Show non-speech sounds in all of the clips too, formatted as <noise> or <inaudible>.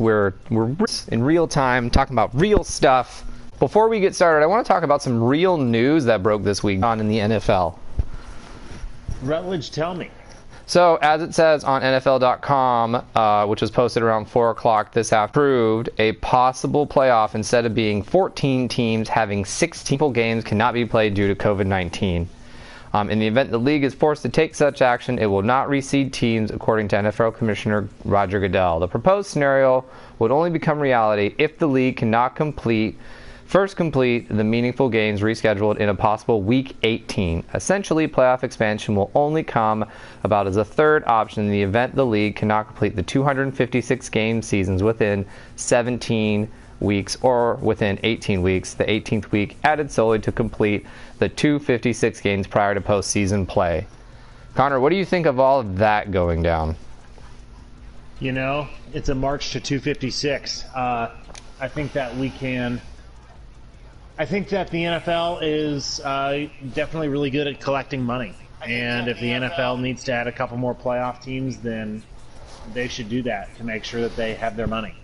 We're we're in real time talking about real stuff. Before we get started, I want to talk about some real news that broke this week on in the NFL. Rutledge, tell me. So, as it says on NFL.com, uh, which was posted around 4 o'clock this afternoon, proved a possible playoff instead of being 14 teams having 16 games cannot be played due to COVID 19. Um, in the event the league is forced to take such action, it will not reseed teams, according to NFL Commissioner Roger Goodell. The proposed scenario would only become reality if the league cannot complete first complete the meaningful games rescheduled in a possible week 18. Essentially, playoff expansion will only come about as a third option in the event the league cannot complete the 256 game seasons within 17 weeks or within 18 weeks, the 18th week added solely to complete the 256 games prior to postseason play. Connor, what do you think of all of that going down? You know, it's a march to 256. Uh, I think that we can. I think that the NFL is uh, definitely really good at collecting money. And if the NFL needs to add a couple more playoff teams, then they should do that to make sure that they have their money.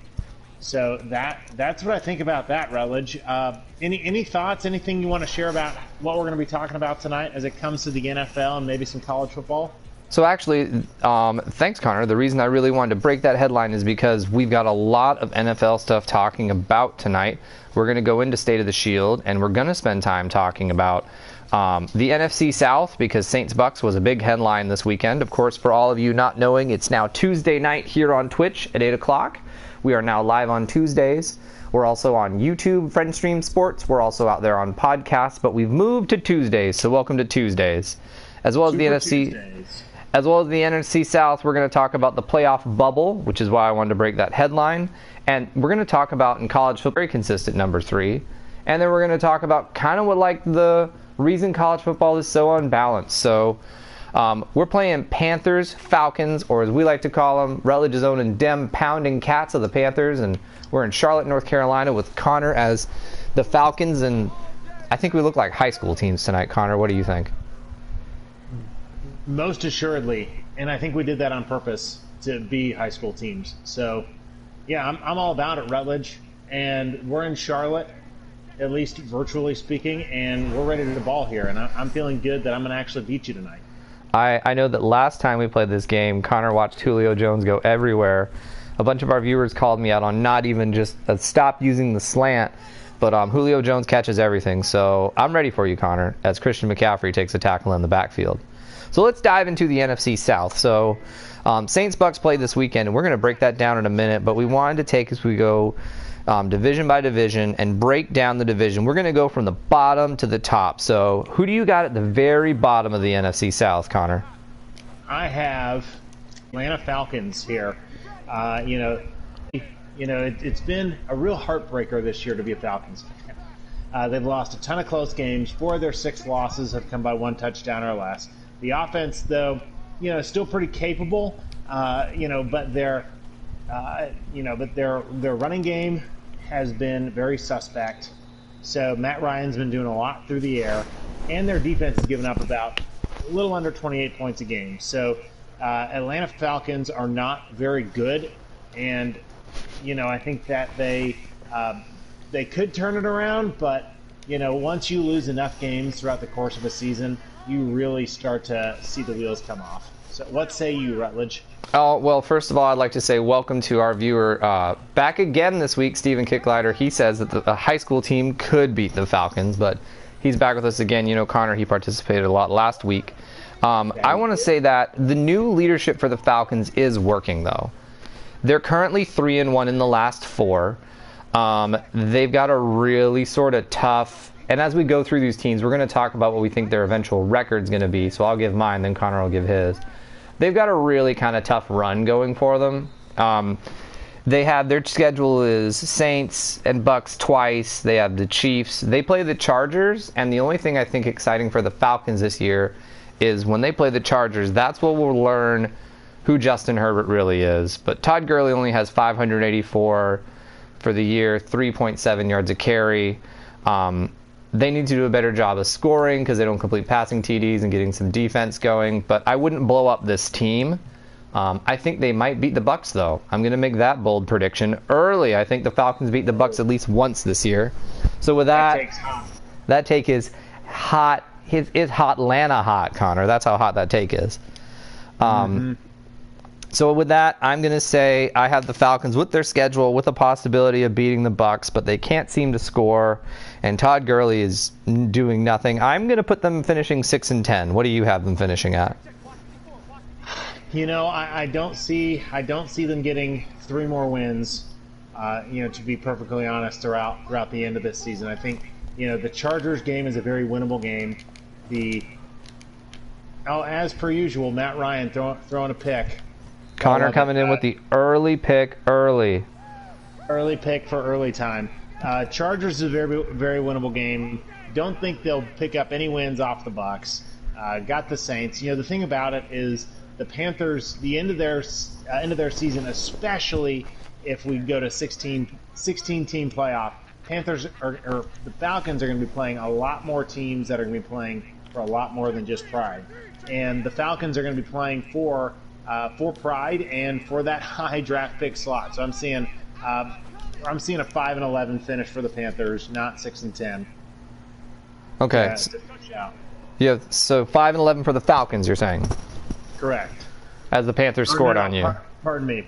So that that's what I think about that, Rutledge. Uh, any any thoughts? Anything you want to share about what we're going to be talking about tonight as it comes to the NFL and maybe some college football? So actually, um, thanks, Connor. The reason I really wanted to break that headline is because we've got a lot of NFL stuff talking about tonight. We're going to go into State of the Shield, and we're going to spend time talking about um, the NFC South because Saints Bucks was a big headline this weekend. Of course, for all of you not knowing, it's now Tuesday night here on Twitch at 8 o'clock. We are now live on Tuesdays. We're also on YouTube, Friendstream Sports. We're also out there on podcasts, but we've moved to Tuesdays. So welcome to Tuesdays, as well as Super the NFC, Tuesdays. as well as the NFC South. We're going to talk about the playoff bubble, which is why I wanted to break that headline, and we're going to talk about in college football very consistent number three, and then we're going to talk about kind of what like the reason college football is so unbalanced. So. Um, we're playing Panthers, Falcons, or as we like to call them, Rutledge's own and Dem pounding cats of the Panthers. And we're in Charlotte, North Carolina with Connor as the Falcons. And I think we look like high school teams tonight. Connor, what do you think? Most assuredly, and I think we did that on purpose to be high school teams. So, yeah, I'm, I'm all about it, Rutledge. And we're in Charlotte, at least virtually speaking, and we're ready to ball here. And I'm feeling good that I'm going to actually beat you tonight. I, I know that last time we played this game, Connor watched Julio Jones go everywhere. A bunch of our viewers called me out on not even just uh, stop using the slant, but um, Julio Jones catches everything. So I'm ready for you, Connor, as Christian McCaffrey takes a tackle in the backfield. So let's dive into the NFC South. So um, Saints Bucks played this weekend, and we're going to break that down in a minute. But we wanted to take as we go um, division by division and break down the division. We're going to go from the bottom to the top. So who do you got at the very bottom of the NFC South, Connor? I have Atlanta Falcons here. Uh, you know, you know, it, has been a real heartbreaker this year to be a Falcons fan. Uh, they've lost a ton of close games. Four of their six losses have come by one touchdown or less. The offense, though, you know, still pretty capable. Uh, you know, but their, uh, you know, but their their running game has been very suspect. So Matt Ryan's been doing a lot through the air, and their defense has given up about a little under 28 points a game. So uh, Atlanta Falcons are not very good, and you know I think that they uh, they could turn it around, but you know once you lose enough games throughout the course of a season, you really start to see the wheels come off. So what say you, Rutledge? Oh, well, first of all, I'd like to say welcome to our viewer. Uh, back again this week, Stephen Kicklighter. He says that the, the high school team could beat the Falcons, but he's back with us again. You know, Connor, he participated a lot last week. Um, I want to say that the new leadership for the Falcons is working, though. They're currently 3 and 1 in the last four. Um, they've got a really sort of tough. And as we go through these teams, we're going to talk about what we think their eventual record's going to be. So I'll give mine, then Connor will give his they've got a really kind of tough run going for them. Um, they have their schedule is Saints and Bucks twice. They have the Chiefs. They play the Chargers, and the only thing I think exciting for the Falcons this year is when they play the Chargers. That's what we'll learn who Justin Herbert really is. But Todd Gurley only has 584 for the year, 3.7 yards a carry. Um, they need to do a better job of scoring because they don't complete passing TDs and getting some defense going. But I wouldn't blow up this team. Um, I think they might beat the Bucks though. I'm going to make that bold prediction early. I think the Falcons beat the Bucks at least once this year. So with that, that, that take is hot. His is hot Atlanta hot, Connor. That's how hot that take is. Um, mm-hmm. So with that, I'm going to say I have the Falcons with their schedule with a possibility of beating the Bucks, but they can't seem to score, and Todd Gurley is doing nothing. I'm going to put them finishing six and ten. What do you have them finishing at? You know, I, I don't see I don't see them getting three more wins. Uh, you know, to be perfectly honest, throughout throughout the end of this season, I think you know the Chargers game is a very winnable game. The oh, as per usual, Matt Ryan throwing throwing a pick Connor coming in with the early pick early. Early pick for early time. Uh, Chargers is a very very winnable game. Don't think they'll pick up any wins off the Bucks. Uh, got the Saints. You know the thing about it is the Panthers. The end of their uh, end of their season, especially if we go to 16, 16 team playoff. Panthers are, or the Falcons are going to be playing a lot more teams that are going to be playing for a lot more than just pride. And the Falcons are going to be playing for uh, for pride and for that <laughs> high draft pick slot. So I'm seeing uh, I'm seeing a five and eleven finish for the Panthers, not six and ten. Okay. Yeah, yeah. So five and eleven for the Falcons. You're saying? Correct. As the Panthers scored on you. Pardon me.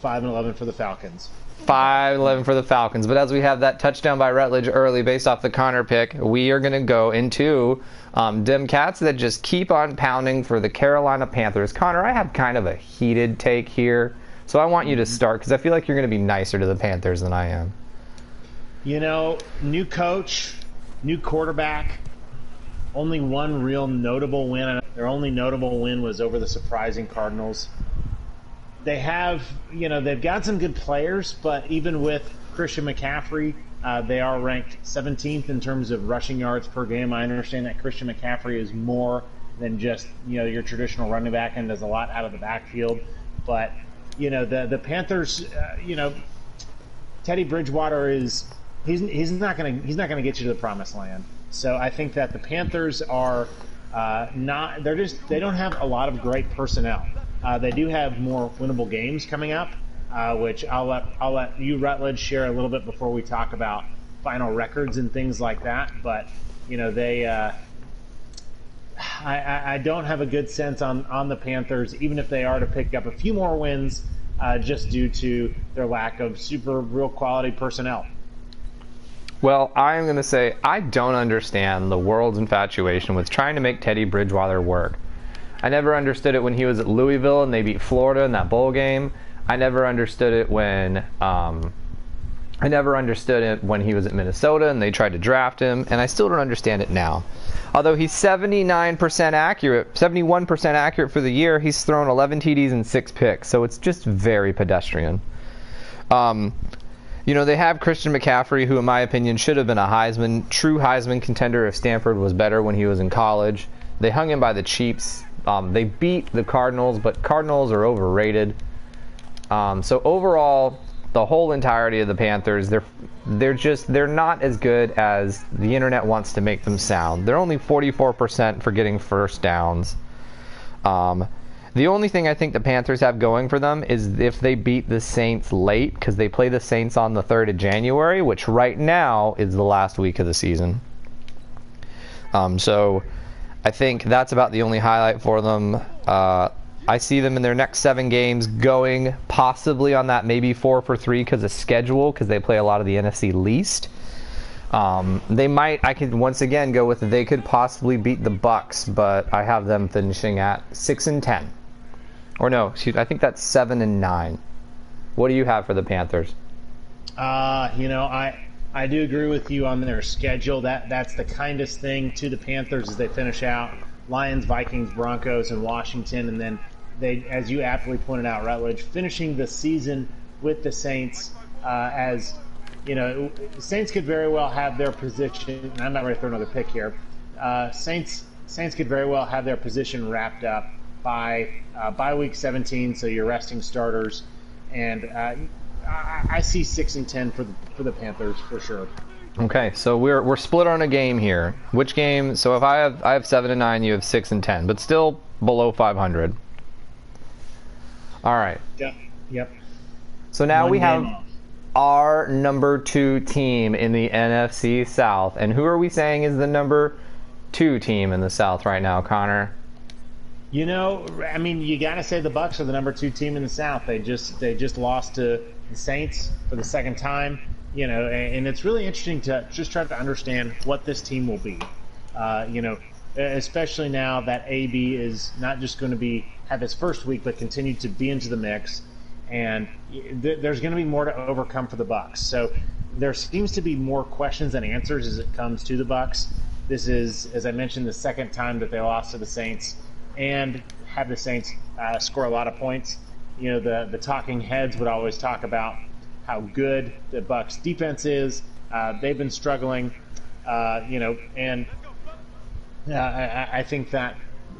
Five and eleven for the Falcons. 5-11 for the Falcons. But as we have that touchdown by Rutledge early based off the Connor pick, we are going to go into um, Dem Cats that just keep on pounding for the Carolina Panthers. Connor, I have kind of a heated take here. So I want you to start because I feel like you're going to be nicer to the Panthers than I am. You know, new coach, new quarterback, only one real notable win. Their only notable win was over the surprising Cardinals they have, you know, they've got some good players, but even with Christian McCaffrey, uh, they are ranked 17th in terms of rushing yards per game. I understand that Christian McCaffrey is more than just you know your traditional running back and does a lot out of the backfield, but you know the the Panthers, uh, you know, Teddy Bridgewater is he's he's not gonna he's not gonna get you to the promised land. So I think that the Panthers are uh, not they're just they don't have a lot of great personnel. Uh, they do have more winnable games coming up, uh, which I'll let I'll let you Rutledge share a little bit before we talk about final records and things like that. But you know they. Uh, I, I, don't have a good sense on, on the Panthers, even if they are to pick up a few more wins, uh, just due to their lack of super real quality personnel. Well, I'm going to say I don't understand the world's infatuation with trying to make Teddy Bridgewater work. I never understood it when he was at Louisville and they beat Florida in that bowl game. I never understood it when um, I never understood it when he was at Minnesota and they tried to draft him, and I still don't understand it now. Although he's 79% accurate, 71% accurate for the year, he's thrown 11 TDs and six picks, so it's just very pedestrian. Um, you know, they have Christian McCaffrey, who, in my opinion, should have been a Heisman, true Heisman contender if Stanford was better when he was in college. They hung him by the cheeks. Um, they beat the Cardinals, but Cardinals are overrated. Um, so overall, the whole entirety of the Panthers, they're they're just they're not as good as the internet wants to make them sound. They're only 44% for getting first downs. Um, the only thing I think the Panthers have going for them is if they beat the Saints late, because they play the Saints on the 3rd of January, which right now is the last week of the season. Um, so I think that's about the only highlight for them. Uh, I see them in their next seven games going possibly on that maybe four for three because of schedule because they play a lot of the NFC least. Um, they might. I could once again go with they could possibly beat the Bucks, but I have them finishing at six and ten, or no, excuse. I think that's seven and nine. What do you have for the Panthers? Uh, you know, I I do agree with you on their schedule. That that's the kindest thing to the Panthers as they finish out Lions, Vikings, Broncos, and Washington, and then they, as you aptly pointed out, Rutledge, finishing the season with the Saints uh, as you know, Saints could very well have their position. I'm not ready for another pick here. Uh, Saints Saints could very well have their position wrapped up by uh, by week 17. So you're resting starters, and uh, I, I see six and ten for the for the Panthers for sure. Okay, so we're we're split on a game here. Which game? So if I have I have seven and nine, you have six and ten, but still below 500. All right. Yep. Yep. So now One we have off. our number two team in the NFC South. And who are we saying is the number two team in the South right now, Connor? You know, I mean, you got to say the Bucks are the number two team in the South. They just they just lost to the Saints for the second time. You know, and, it's really interesting to just try to understand what this team will be. Uh, you know, especially now that AB is not just going to be have his first week, but continue to be into the mix, and th- there's going to be more to overcome for the Bucks. So there seems to be more questions than answers as it comes to the Bucks. This is, as I mentioned, the second time that they lost to the Saints and have the Saints uh, score a lot of points. You know, the the talking heads would always talk about how good the Bucks defense is. Uh, they've been struggling, uh, you know, and uh, I, I think that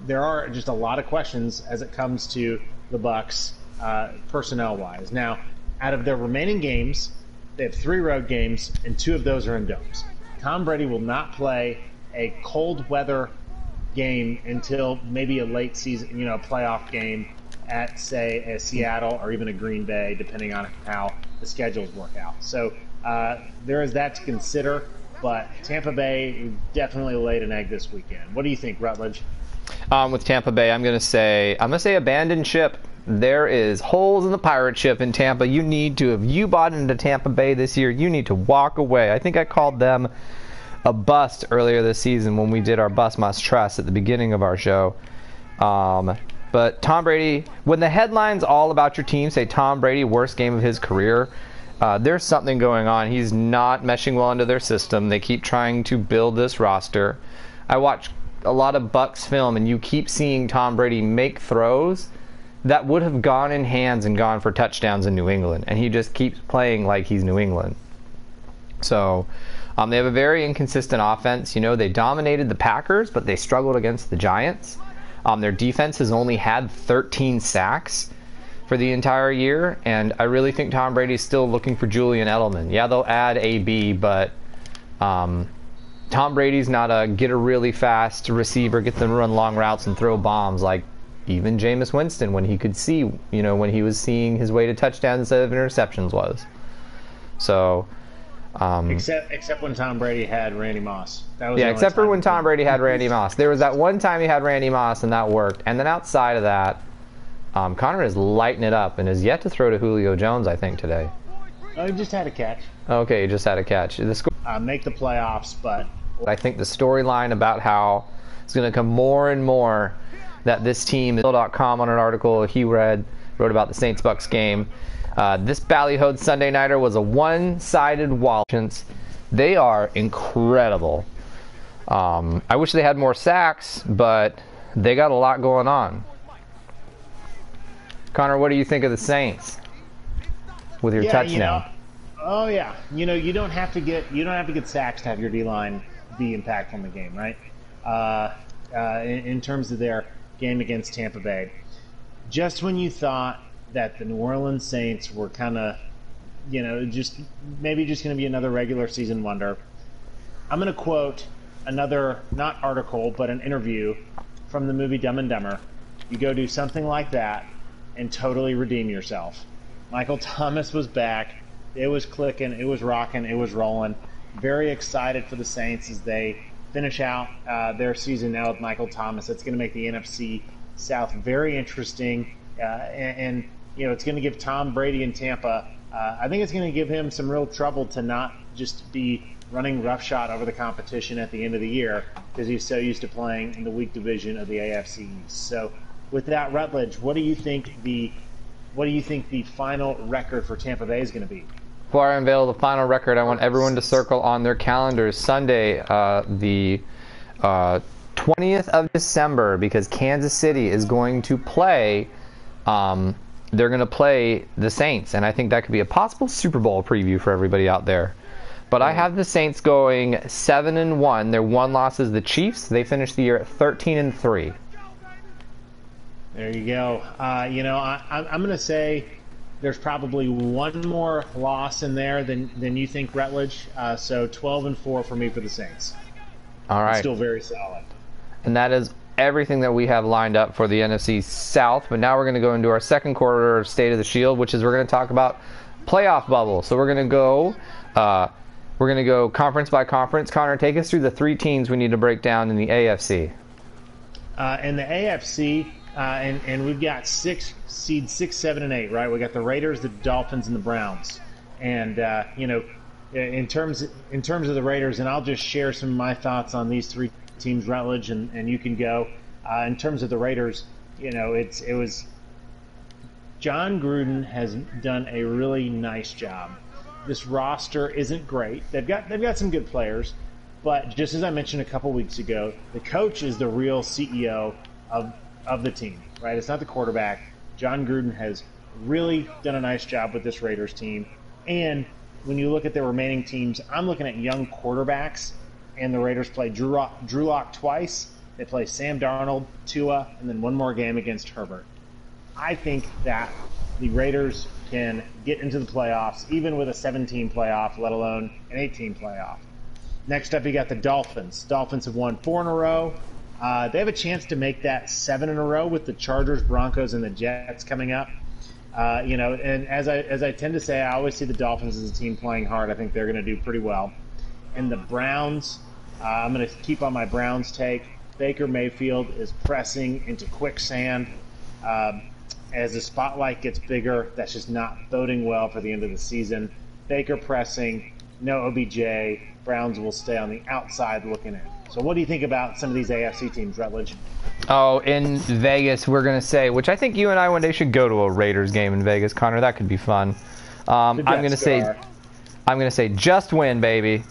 there are just a lot of questions as it comes to the Bucks uh, personnel wise. Now, out of their remaining games, they have three road games, and two of those are in domes. Tom Brady will not play a cold weather game until maybe a late season, you know, playoff game at say a Seattle or even a Green Bay, depending on how the schedules work out. So uh, there is that to consider. But Tampa Bay definitely laid an egg this weekend. What do you think, Rutledge? Um, with Tampa Bay, I'm going to say I'm going to say abandoned ship. There is holes in the pirate ship in Tampa. You need to, if you bought into Tampa Bay this year, you need to walk away. I think I called them a bust earlier this season when we did our bust must trust at the beginning of our show. Um, but Tom Brady, when the headlines all about your team say Tom Brady worst game of his career, uh, there's something going on. He's not meshing well into their system. They keep trying to build this roster. I watch a lot of Bucks film, and you keep seeing Tom Brady make throws that would have gone in hands and gone for touchdowns in New England, and he just keeps playing like he's New England. So um, they have a very inconsistent offense. You know, they dominated the Packers, but they struggled against the Giants. Um, their defense has only had 13 sacks for the entire year, and I really think Tom Brady's still looking for Julian Edelman. Yeah, they'll add AB, but um, Tom Brady's not a get a really fast receiver, get them to run long routes and throw bombs like even Jameis Winston when he could see, you know, when he was seeing his way to touchdowns instead of interceptions was. So, um, Except except when Tom Brady had Randy Moss. That was yeah, except for when Tom Brady had Randy Moss. There was that one time he had Randy Moss and that worked. And then outside of that, um, Connor is lighting it up and is yet to throw to Julio Jones, I think, today. Oh, he just had a catch. Okay, he just had a catch. The score, Uh, make the playoffs, but I think the storyline about how it's going to come more and more that this team, Bill.com on an article he read, wrote about the Saints Bucks game. Uh, this Ballyhode Sunday Nighter was a one sided wall. They are incredible. Um, I wish they had more sacks, but they got a lot going on. Connor, what do you think of the Saints with your yeah, touchdown? you know. Oh yeah, you know you don't have to get you don't have to get sacks to have your D line be impactful in the game, right? Uh, uh, in, in terms of their game against Tampa Bay, just when you thought that the New Orleans Saints were kind of, you know, just maybe just going to be another regular season wonder, I'm going to quote another not article but an interview from the movie Dumb and Dumber. You go do something like that and totally redeem yourself. Michael <laughs> Thomas was back. It was clicking. It was rocking. It was rolling. Very excited for the Saints as they finish out uh, their season now with Michael Thomas. It's going to make the NFC South very interesting, uh, and, and you know it's going to give Tom Brady in Tampa. Uh, I think it's going to give him some real trouble to not just be running roughshod over the competition at the end of the year because he's so used to playing in the weak division of the AFC East. So, with that, Rutledge, what do you think the what do you think the final record for Tampa Bay is going to be? Before I unveil the final record, I want everyone to circle on their calendars Sunday, uh, the uh, 20th of December, because Kansas City is going to play. Um, they're going to play the Saints, and I think that could be a possible Super Bowl preview for everybody out there. But I have the Saints going seven and one. Their one loss is the Chiefs. They finished the year at 13 and three. There you go. Uh, you know, I, I'm, I'm going to say there's probably one more loss in there than than you think, Rutledge. Uh, so 12 and four for me for the Saints. All right. Still very solid. And that is everything that we have lined up for the NFC South. But now we're going to go into our second quarter of State of the Shield, which is we're going to talk about playoff bubble. So we're going to go. Uh, we're going to go conference by conference. Connor, take us through the three teams we need to break down in the AFC. Uh, in the AFC, uh, and, and we've got six seed six, seven, and eight, right? We got the Raiders, the Dolphins, and the Browns. And uh, you know, in terms in terms of the Raiders, and I'll just share some of my thoughts on these three teams, Rutledge, and, and you can go. Uh, in terms of the Raiders, you know, it's it was Jon Gruden has done a really nice job. This roster isn't great. They've got they've got some good players, but just as I mentioned a couple weeks ago, the coach is the real CEO of of the team, right? It's not the quarterback. Jon Gruden has really done a nice job with this Raiders team. And when you look at the remaining teams, I'm looking at young quarterbacks, and the Raiders play Drew Lock, Drew Lock twice. They play Sam Darnold, Tua, and then one more game against Herbert. I think that the Raiders can get into the playoffs, even with a 17 playoff, let alone an 18 playoff. Next up, you got the Dolphins. Dolphins have won four in a row. Uh, they have a chance to make that seven in a row with the Chargers, Broncos, and the Jets coming up. Uh, you know, and as I as I tend to say, I always see the Dolphins as a team playing hard. I think they're going to do pretty well. And the Browns, uh, I'm going to keep on my Browns take. Baker Mayfield is pressing into quicksand. Um, as the spotlight gets bigger, that's just not boding well for the end of the season. Baker pressing, no OBJ. Browns will stay on the outside looking in. So, what do you think about some of these AFC teams, Rutledge? Oh, in Vegas, we're gonna say, which I think you and I one day should go to a Raiders game in Vegas, Connor. That could be fun. Um, I'm gonna say, I'm gonna say, just win, baby.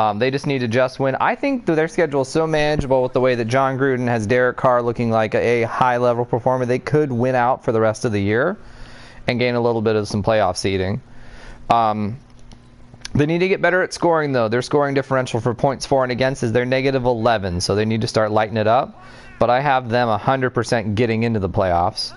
Um, they just need to just win. I think their schedule is so manageable with the way that Jon Gruden has Derek Carr looking like a, a high-level performer. They could win out for the rest of the year and gain a little bit of some playoff seeding. Um, they need to get better at scoring, though. Their scoring differential for points for and against is they're negative 11, so they need to start lighting it up. But I have them 100% getting into the playoffs.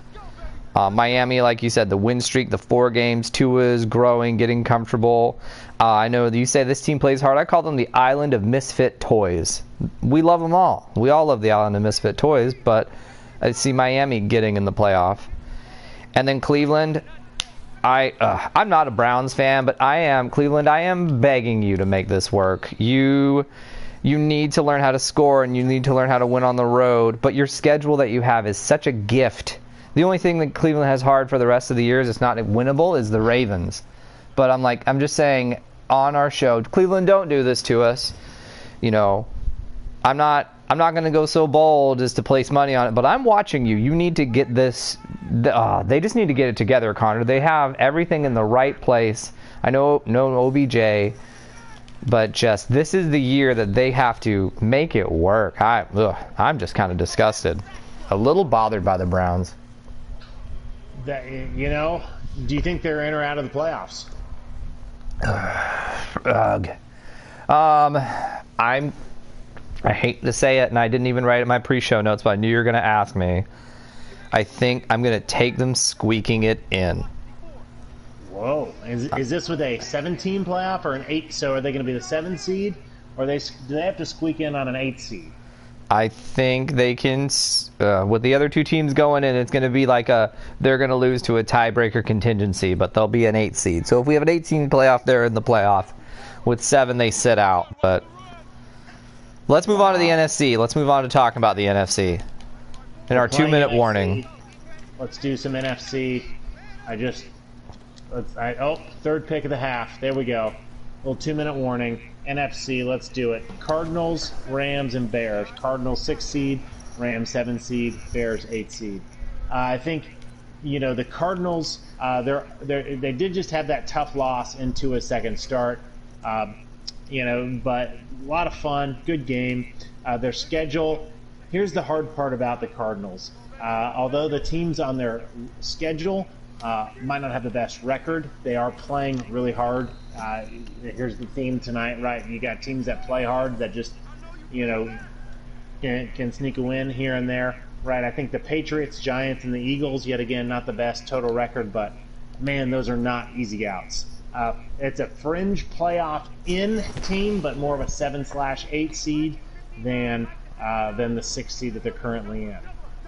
Uh, Miami, like you said, the win streak, the four games, Tua is growing, getting comfortable. Uh, I know you say this team plays hard. I call them the island of misfit toys. We love them all. We all love the island of misfit toys, but I see Miami getting in the playoff. And then Cleveland, I uh, I'm not a Browns fan, but I am Cleveland. I am begging you to make this work. You you need to learn how to score and you need to learn how to win on the road. But your schedule that you have is such a gift. The only thing that Cleveland has hard for the rest of the years, it's not winnable, is the Ravens. But I'm like I'm just saying on our show, Cleveland, don't do this to us. You know, I'm not I'm not going to go so bold as to place money on it, but I'm watching you. You need to get this. Uh, they just need to get it together, Connor. They have everything in the right place. I know no OBJ, but just this is the year that they have to make it work. I, ugh, I'm just kind of disgusted, a little bothered by the Browns. That you know, do you think they're in or out of the playoffs? Ugh. Um, I'm I hate to say it, and I didn't even write it in my pre-show notes, but I knew you were going to ask me. I think I'm going to take them squeaking it in. Whoa! Is, is this with a 17 playoff or an eight? So are they going to be the seven seed, or they do they have to squeak in on an eight seed? I think they can. Uh, with the other two teams going in, it's going to be like a they're going to lose to a tiebreaker contingency, but they'll be an eight seed. So if we have an 18 playoff, they're in the playoff. With seven, they sit out. But Let's move on to the NFC. Let's move on to talking about the NFC. In our two-minute warning. Let's do some NFC. I just, let's. I, oh, third pick of the half. There we go. Little two-minute warning. NFC. Let's do it. Cardinals, Rams, and Bears. Cardinals six seed, Rams seven seed, Bears eight seed. Uh, I think, you know, the Cardinals. Uh, they're, they're, they did just have that tough loss into a second start. Uh, you know, but a lot of fun, good game. Uh, their schedule. Here's the hard part about the Cardinals. Uh, although the teams on their schedule uh, might not have the best record, they are playing really hard. Uh, here's the theme tonight, right? You got teams that play hard that just, you know, can, can sneak a win here and there, right? I think the Patriots, Giants, and the Eagles, yet again, not the best total record, but man, those are not easy outs. Uh, it's a fringe playoff in team, but more of a seven slash eight seed than uh, than the sixth seed that they're currently in.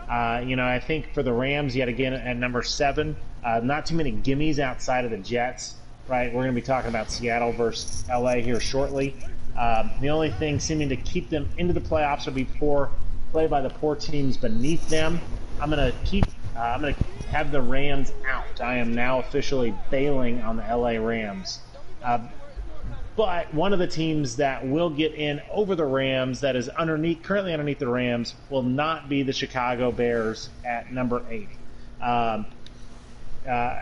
Uh, you know, I think for the Rams, yet again at number seven, uh, not too many gimmies outside of the Jets, right? We're going to be talking about Seattle versus LA here shortly. Um, the only thing seeming to keep them into the playoffs would be poor play by the poor teams beneath them. I'm going to keep. Uh, I'm going to have the Rams out. I am now officially bailing on the LA Rams. Uh, but one of the teams that will get in over the Rams, that is underneath, currently underneath the Rams, will not be the Chicago Bears at number eight. Um, uh,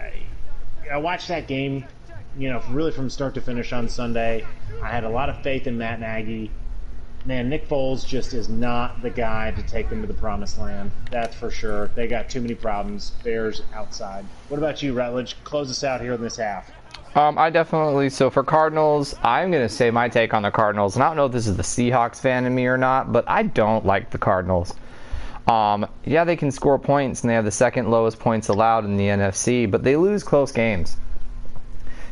I watched that game, you know, really from start to finish on Sunday. I had a lot of faith in Matt Nagy. Man, Nick Foles just is not the guy to take them to the promised land. That's for sure. They got too many problems. Bears outside. What about you, Rutledge? Close us out here in this half. Um, I definitely so for Cardinals, I'm gonna say my take on the Cardinals, and I don't know if this is the Seahawks fan in me or not, but I don't like the Cardinals. Um, yeah, they can score points and they have the second lowest points allowed in the NFC, but they lose close games.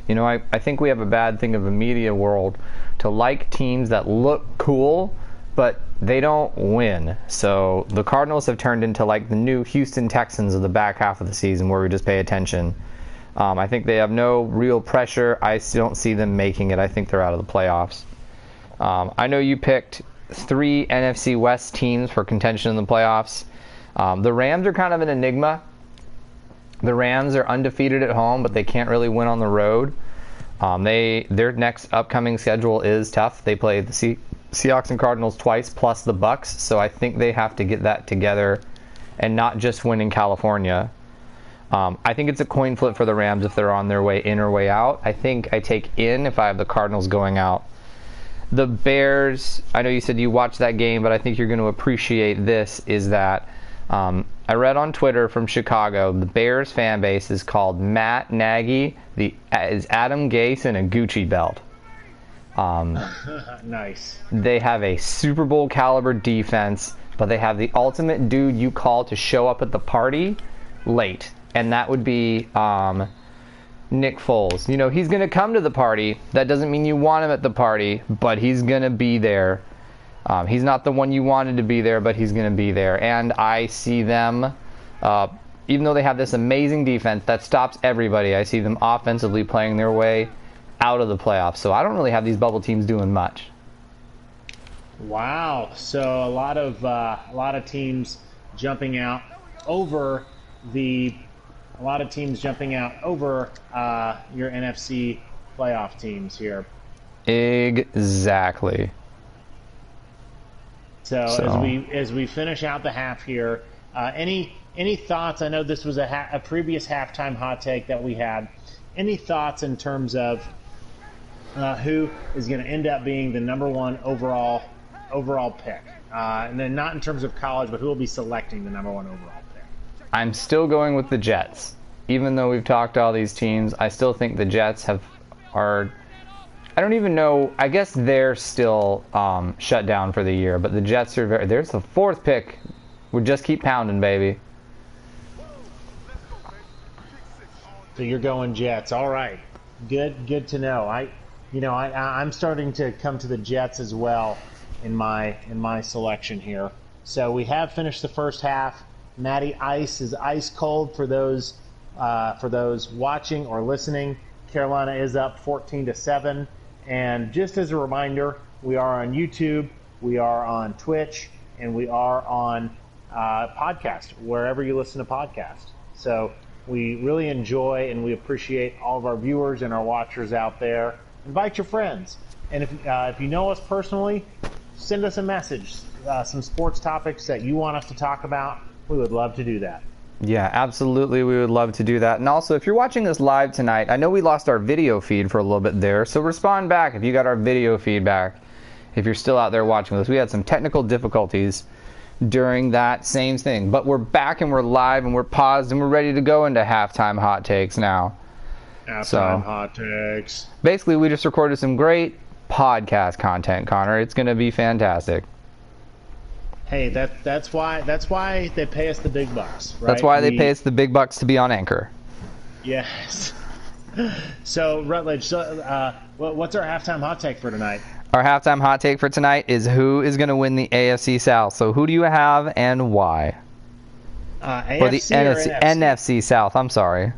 You know, I, I think we have a bad thing of a media world to like teams that look cool, but they don't win. So the Cardinals have turned into like the new Houston Texans of the back half of the season where we just pay attention. Um, I think they have no real pressure. I don't see them making it. I think they're out of the playoffs. Um, I know you picked three NFC West teams for contention in the playoffs. Um, the Rams are kind of an enigma. The Rams are undefeated at home, but they can't really win on the road. Um, they their next upcoming schedule is tough. They play the Se- Seahawks and Cardinals twice, plus the Bucks. So I think they have to get that together, and not just win in California. Um, I think it's a coin flip for the Rams if they're on their way in or way out. I think I take in if I have the Cardinals going out. The Bears, I know you said you watched that game, but I think you're going to appreciate this is that um, I read on Twitter from Chicago the Bears fan base is called Matt Nagy, the is Adam Gase in a Gucci belt. Um, <laughs> nice. They have a Super Bowl caliber defense, but they have the ultimate dude you call to show up at the party late and that would be um, Nick Foles. You know, he's going to come to the party. That doesn't mean you want him at the party, but he's going to be there. Um, he's not the one you wanted to be there, but he's going to be there. And I see them, uh, even though they have this amazing defense that stops everybody, I see them offensively playing their way out of the playoffs. So I don't really have these bubble teams doing much. Wow. So a lot of uh, a lot of teams jumping out over the a lot of teams jumping out over uh, your NFC playoff teams here. Exactly. So, so. as we as we finish out the half here, uh, any any thoughts? I know this was a, ha- a previous halftime hot take that we had. Any thoughts in terms of uh, who is going to end up being the number one overall overall pick? Uh, and then not in terms of college, but who will be selecting the number one overall pick? I'm still going with the Jets. Even though we've talked to all these teams, I still think the Jets have are. I don't even know. I guess they're still um, shut down for the year, but the Jets are very. There's the fourth pick. We just keep pounding, baby. So you're going Jets. All right. Good. Good to know. I, you know, I, I'm starting to come to the Jets as well in my in my selection here. So we have finished the first half. Matty Ice is ice cold for those uh, for those watching or listening. Carolina is up 14 to seven. And just as a reminder, we are on YouTube, we are on Twitch, and we are on uh, podcast wherever you listen to podcasts. So we really enjoy and we appreciate all of our viewers and our watchers out there. Invite your friends, and if uh, if you know us personally, send us a message. Uh, some sports topics that you want us to talk about we would love to do that. Yeah, absolutely. We would love to do that. And also, if you're watching this live tonight, I know we lost our video feed for a little bit there, so respond back if you got our video feedback. If you're still out there watching this, we had some technical difficulties during that same thing, but we're back and we're live and we're paused and we're ready to go into halftime hot takes now. Halftime so, hot takes. Basically, we just recorded some great podcast content, Connor. It's going to be fantastic hey, that that's why that's why they pay us the big bucks. Right? That's why we, they pay us the big bucks to be on Anchor. Yes. <laughs> So Rutledge, so, uh, what's our halftime hot take for tonight? Our halftime hot take for tonight is who is going to win the AFC South. So who do you have and why? Uh, AFC or the or NFC, NFC? South. I'm sorry.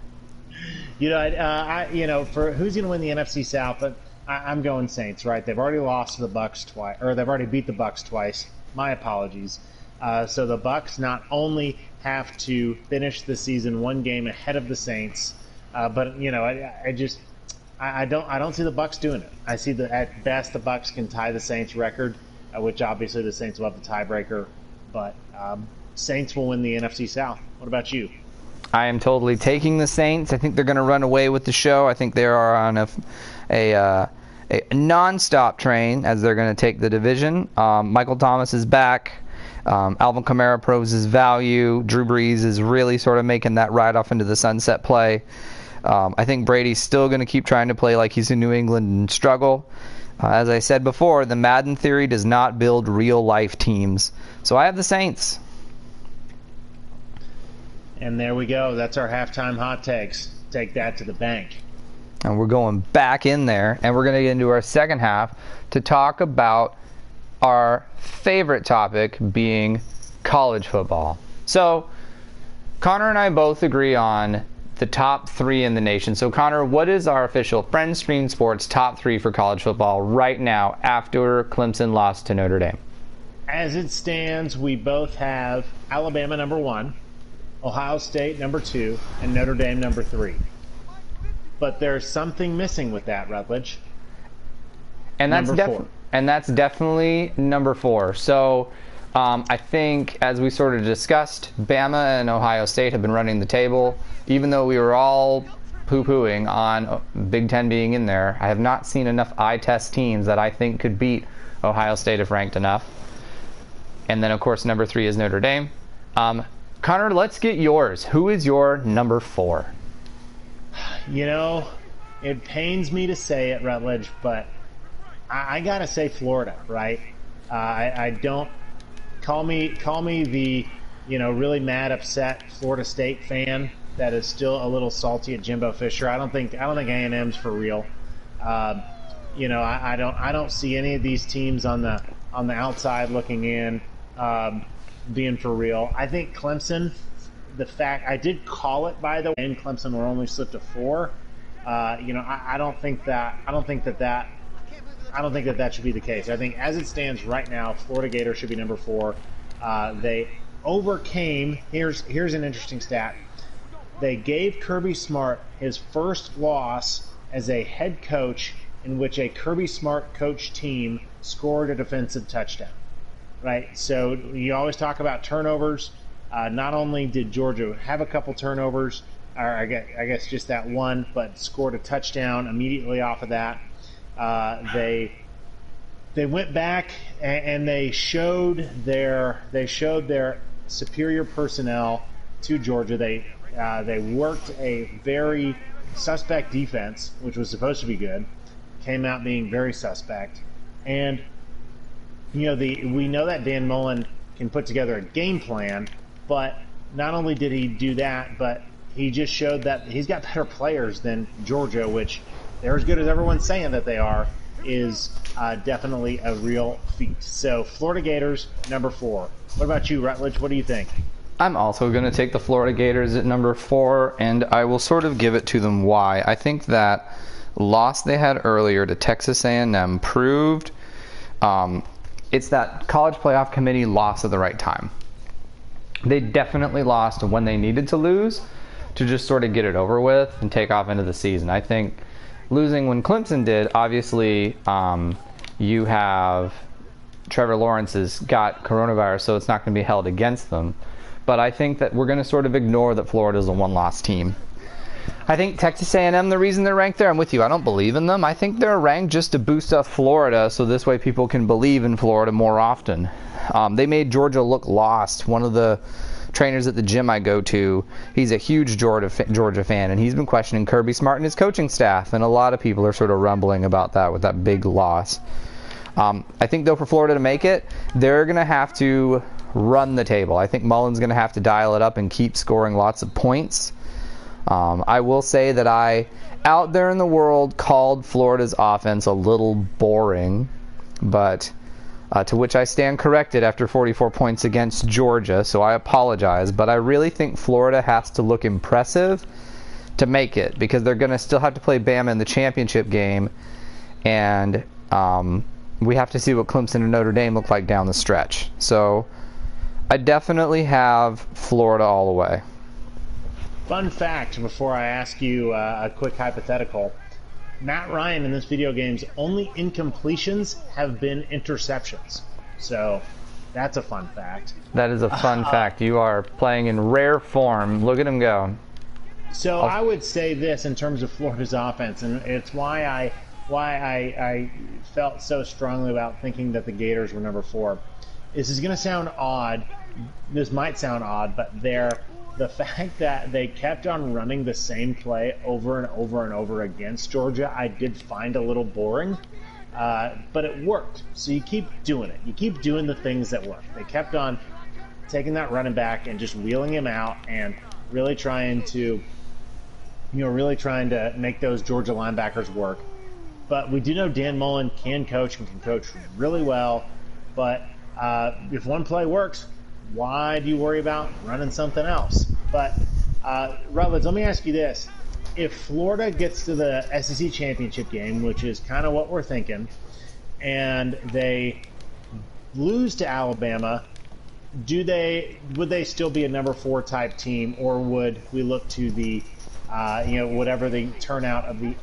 You know, I, uh, I you know, for who's going to win the NFC South? But I, I'm going Saints. Right? They've already lost to the Bucks twice, or they've already beat the Bucks twice. My apologies. Uh, so the Bucks not only have to finish the season one game ahead of the Saints, uh, but you know, I, I just I, I don't I don't see the Bucks doing it. I see that at best the Bucks can tie the Saints record, uh, which obviously the Saints will have the tiebreaker, but um, Saints will win the NFC South. What about you? I am totally taking the Saints. I think they're going to run away with the show. I think they are on a, a, uh, a non-stop train as they're going to take the division. Um, Michael Thomas is back. Um, Alvin Kamara proves his value. Drew Brees is really sort of making that ride off into the sunset play. Um, I think Brady's still going to keep trying to play like he's in New England and struggle. Uh, as I said before, the Madden theory does not build real life teams. So I have the Saints. And there we go. That's our halftime hot takes. Take that to the bank. And we're going back in there, and we're going to get into our second half to talk about our favorite topic being college football. So, Connor and I both agree on the top three in the nation. So, Connor, what is our official Friend Stream Sports top three for college football right now after Clemson lost to Notre Dame? As it stands, we both have Alabama number one, Ohio State number two, and Notre Dame number three. But there's something missing with that, Rutledge. And that's Number def- four. and that's definitely number four. So um, I think, as we sort of discussed, Bama and Ohio State have been running the table. Even though we were all poo-pooing on uh, Big Ten being in there, I have not seen enough eye test teams that I think could beat Ohio State if ranked enough. And then, of course, number three is Notre Dame. Um, Connor, let's get yours. Who is your number four? You know, it pains me to say it, Rutledge, but I, I gotta say Florida, right? Uh, I, I don't call me call me the you know really mad, upset Florida State fan that is still a little salty at Jimbo Fisher. I don't think I don't think A and M's for real. Um, you know, I, I don't I don't see any of these teams on the on the outside looking in um, being for real. I think Clemson. The fact I did call it by the way, and Clemson were only slipped to four. Uh, you know, I, I don't think that I don't think that that I don't think that that should be the case. I think as it stands right now, Florida Gator should be number four. Uh, they overcame. Here's here's an interesting stat. They gave Kirby Smart his first loss as a head coach in which a Kirby Smart coach team scored a defensive touchdown. Right. So you always talk about turnovers. Uh, not only did Georgia have a couple turnovers, or I guess, I guess just that one, but scored a touchdown immediately off of that. Uh, they they went back and, and they showed their they showed their superior personnel to Georgia. They uh, they worked a very suspect defense, which was supposed to be good, came out being very suspect, and you know the we know that Dan Mullen can put together a game plan, but not only did he do that, but he just showed that he's got better players than Georgia, which they're as good as everyone's saying that they are, is uh, definitely a real feat. So Florida Gators number four. What about you, Rutledge? What do you think? I'm also going to take the Florida Gators at number four, and I will sort of give it to them why. I think that loss they had earlier to Texas A&M proved um, it's that college playoff committee loss at the right time. They definitely lost when they needed to lose to just sort of get it over with and take off into the season. I think losing when Clemson did, obviously, um, you have Trevor Lawrence has got coronavirus, so it's not going to be held against them. But I think that we're going to sort of ignore that Florida is a one-loss team. I think Texas A&M, the reason they're ranked there, I'm with you. I don't believe in them. I think they're ranked just to boost up Florida, so this way people can believe in Florida more often. Um, they made Georgia look lost. One of the trainers at the gym I go to, he's a huge Georgia Georgia fan, and he's been questioning Kirby Smart and his coaching staff, and a lot of people are sort of rumbling about that with that big loss. Um, I think though for Florida to make it, they're going to have to run the table. I think Mullen's going to have to dial it up and keep scoring lots of points. Um, I will say that I, out there in the world, called Florida's offense a little boring, but uh, to which I stand corrected after 44 points against Georgia, so I apologize. But I really think Florida has to look impressive to make it because they're going to still have to play Bama in the championship game, and um, we have to see what Clemson and Notre Dame look like down the stretch. So I definitely have Florida all the way. Fun fact before I ask you uh, a quick hypothetical Matt Ryan in this video game's only incompletions have been interceptions. So that's a fun fact. That is a fun uh, fact. You are playing in rare form. Look at him go. So I'll... I would say this in terms of Florida's offense, and it's why I why I, I felt so strongly about thinking that the Gators were number four. This is going to sound odd. This might sound odd, but they're the fact that they kept on running the same play over and over and over against Georgia, I did find a little boring. Uh, but it worked. So you keep doing it. You keep doing the things that work. They kept on taking that running back and just wheeling him out and really trying to, you know, really trying to make those Georgia linebackers work. But we do know Dan Mullen can coach and can coach really well. But uh, if one play works, why do you worry about running something else? But uh, Rutledge, let me ask you this: If Florida gets to the SEC championship game, which is kind of what we're thinking, and they lose to Alabama, do they would they still be a number four type team, or would we look to the uh, you know whatever the turnout of the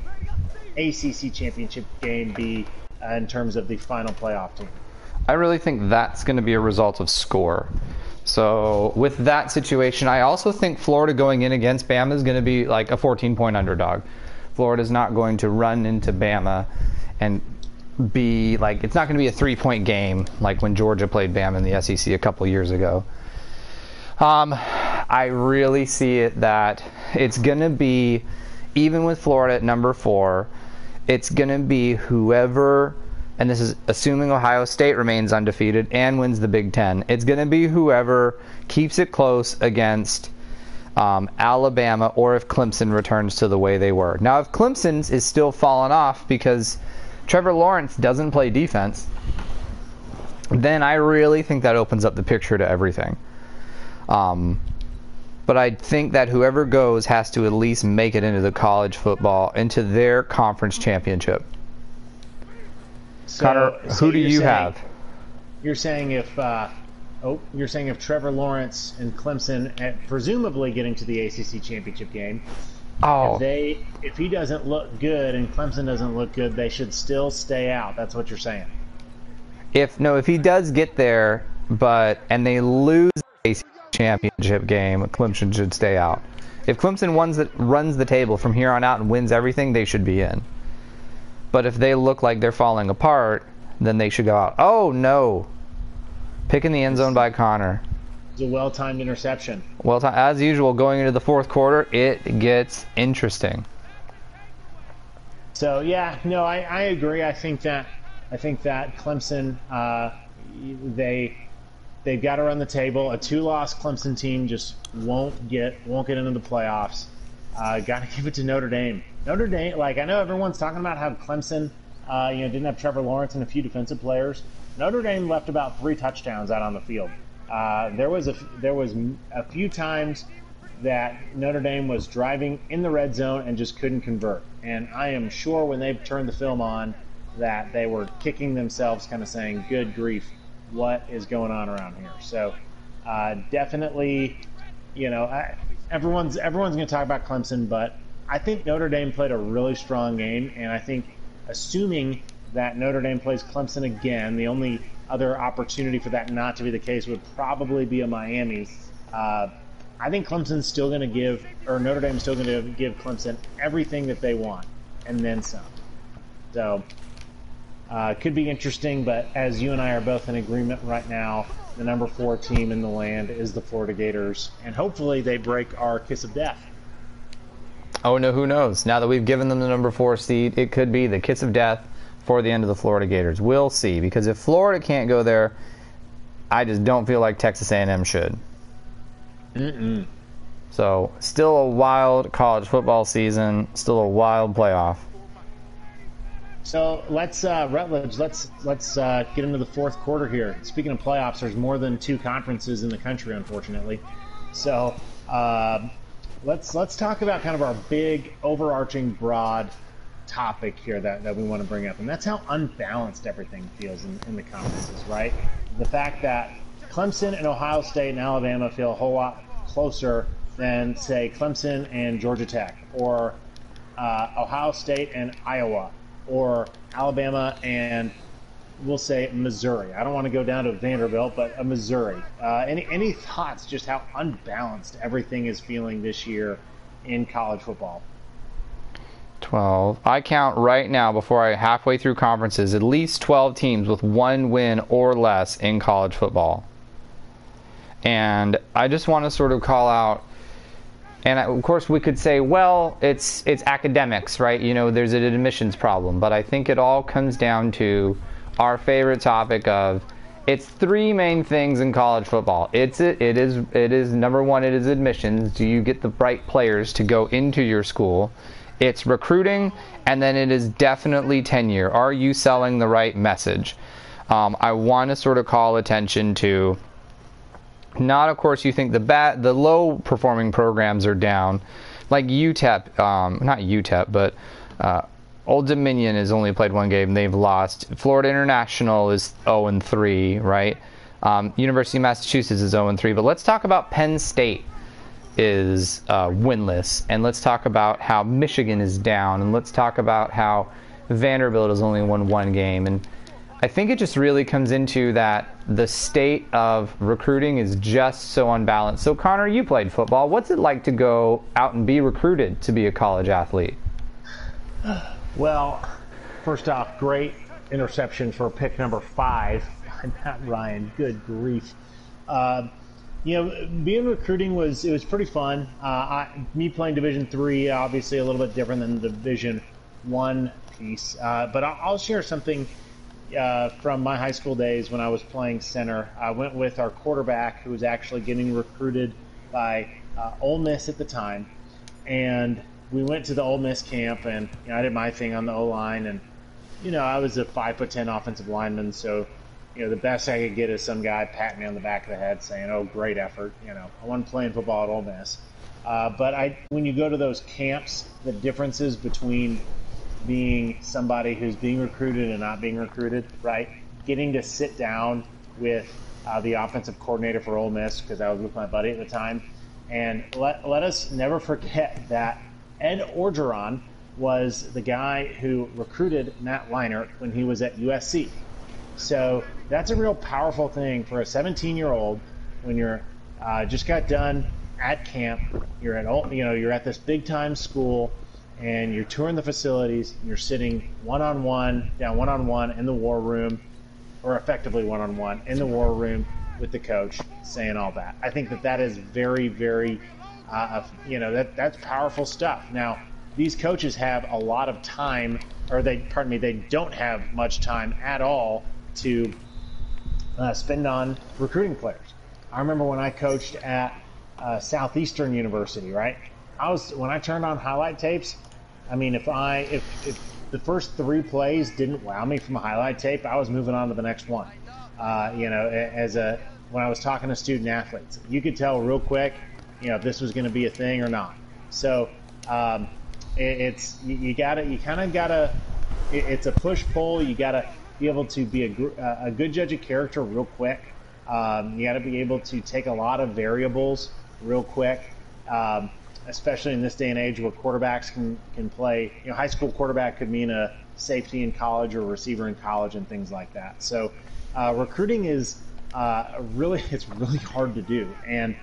ACC championship game be uh, in terms of the final playoff team? I really think that's going to be a result of score. So with that situation, I also think Florida going in against Bama is going to be like a 14 point underdog. Florida's not going to run into Bama and be like it's not going to be a three point game like when Georgia played Bama in the SEC a couple years ago. Um, I really see it that it's going to be even with Florida at number four, it's going to be whoever and this is assuming Ohio State remains undefeated and wins the Big Ten. It's going to be whoever keeps it close against um, Alabama or if Clemson returns to the way they were. Now, if Clemson's is still falling off because Trevor Lawrence doesn't play defense, then I really think that opens up the picture to everything. Um, but I think that whoever goes has to at least make it into the college football, into their conference championship. So, Connor, so who do you saying, have? You're saying if uh, oh, you're saying if Trevor Lawrence and Clemson, at, presumably getting to the ACC championship game, oh. if they if he doesn't look good and Clemson doesn't look good, they should still stay out. That's what you're saying. If no, if he does get there, but and they lose the ACC championship game, Clemson should stay out. If Clemson runs the, runs the table from here on out and wins everything, they should be in. But if they look like they're falling apart, then they should go out. Oh no! Picking the end zone by Connor. It's a well-timed interception. Well, as usual, going into the fourth quarter, it gets interesting. So yeah, no, I, I agree. I think that I think that Clemson uh, they they've got to run the table. A two-loss Clemson team just won't get won't get into the playoffs. Uh, got to <laughs> give it to Notre Dame. Notre Dame, like I know everyone's talking about how Clemson, uh, you know, didn't have Trevor Lawrence and a few defensive players. Notre Dame left about three touchdowns out on the field. Uh, there was a there was a few times that Notre Dame was driving in the red zone and just couldn't convert. And I am sure when they turned the film on that they were kicking themselves, kind of saying, "Good grief, what is going on around here?" So uh, definitely, you know, I, everyone's everyone's going to talk about Clemson, but I think Notre Dame played a really strong game, and I think assuming that Notre Dame plays Clemson again, the only other opportunity for that not to be the case would probably be a Miami. Uh, I think Clemson's still going to give, or Notre Dame's still going to give Clemson everything that they want, and then some. So, uh, could be interesting, but as you and I are both in agreement right now, the number four team in the land is the Florida Gators, and hopefully they break our kiss of death. Oh no, who knows? Now that we've given them the number four seed, it could be the kiss of death for the end of the Florida Gators. We'll see. Because if Florida can't go there, I just don't feel like Texas A&M should. Mm-mm. So, still a wild college football season, still a wild playoff. So let's uh, Rutledge. Let's let's uh, get into the fourth quarter here. Speaking of playoffs, there's more than two conferences in the country, unfortunately. So uh, let's let's talk about kind of our big, overarching, broad topic here that, that we want to bring up, and that's how unbalanced everything feels in, in the conferences, right? The fact that Clemson and Ohio State and Alabama feel a whole lot closer than, say, Clemson and Georgia Tech, or uh, Ohio State and Iowa, or Alabama and we'll say Missouri. I don't want to go down to Vanderbilt, but a Missouri. Uh, any any thoughts just how unbalanced everything is feeling this year in college football? 12. I count right now before I halfway through conferences at least 12 teams with one win or less in college football. And I just want to sort of call out and of course we could say well it's it's academics right you know there's an admissions problem but i think it all comes down to our favorite topic of it's three main things in college football. It's it, is it is number one it is admissions. Do you get the right players to go into your school? It's recruiting and then it is definitely tenure. Are you selling the right message? Um, i want to sort of call attention to not, of course, you think the bad, the low performing programs are down, like UTEP, um, not UTEP, but uh, Old Dominion has only played one game; they've lost. Florida International is 0 and 3, right? Um, University of Massachusetts is 0 and 3. But let's talk about Penn State is uh, winless, and let's talk about how Michigan is down, and let's talk about how Vanderbilt has only won one game, and I think it just really comes into that the state of recruiting is just so unbalanced. So, Connor, you played football. What's it like to go out and be recruited to be a college athlete? Well, first off, great interception for pick number five Matt Ryan. Good grief. Uh, you know, being recruiting was it was pretty fun. Uh, I, me playing Division three, obviously a little bit different than the Division one piece. Uh, but I'll, I'll share something uh, from my high school days when I was playing center. I went with our quarterback who was actually getting recruited by uh, Ole Miss at the time, and we went to the Ole Miss camp, and you know, I did my thing on the O line, and you know I was a five foot ten offensive lineman, so you know the best I could get is some guy patting me on the back of the head saying, "Oh, great effort." You know, I wasn't playing football at Ole Miss. Uh, but I, when you go to those camps, the differences between being somebody who's being recruited and not being recruited, right? Getting to sit down with uh, the offensive coordinator for Ole Miss because I was with my buddy at the time, and let let us never forget that Ed Orgeron was the guy who recruited Matt Leinart when he was at USC. So that's a real powerful thing for a 17 year old when you're uh, just got done at camp. You're at you know you're at this big time school and you're touring the facilities, you're sitting one on one, down one on one in the war room, or effectively one on one in the war room with the coach, saying all that. I think that that is very, very, uh, you know, that that's powerful stuff. Now, these coaches have a lot of time, or they, pardon me, they don't have much time at all to uh, spend on recruiting players. I remember when I coached at uh, Southeastern University, right? I was when I turned on highlight tapes, I mean, if I if, if the first three plays didn't wow me from a highlight tape, I was moving on to the next one. Uh, you know, as a when I was talking to student athletes, you could tell real quick, you know, if this was going to be a thing or not. So um, it, it's you, you gotta you kind of gotta it, it's a push pull. You gotta be able to be a, a good judge of character real quick. Um, you got to be able to take a lot of variables real quick. Um, especially in this day and age where quarterbacks can, can play. You know, high school quarterback could mean a safety in college or a receiver in college and things like that. So uh, recruiting is uh, really <laughs> it's really hard to do, and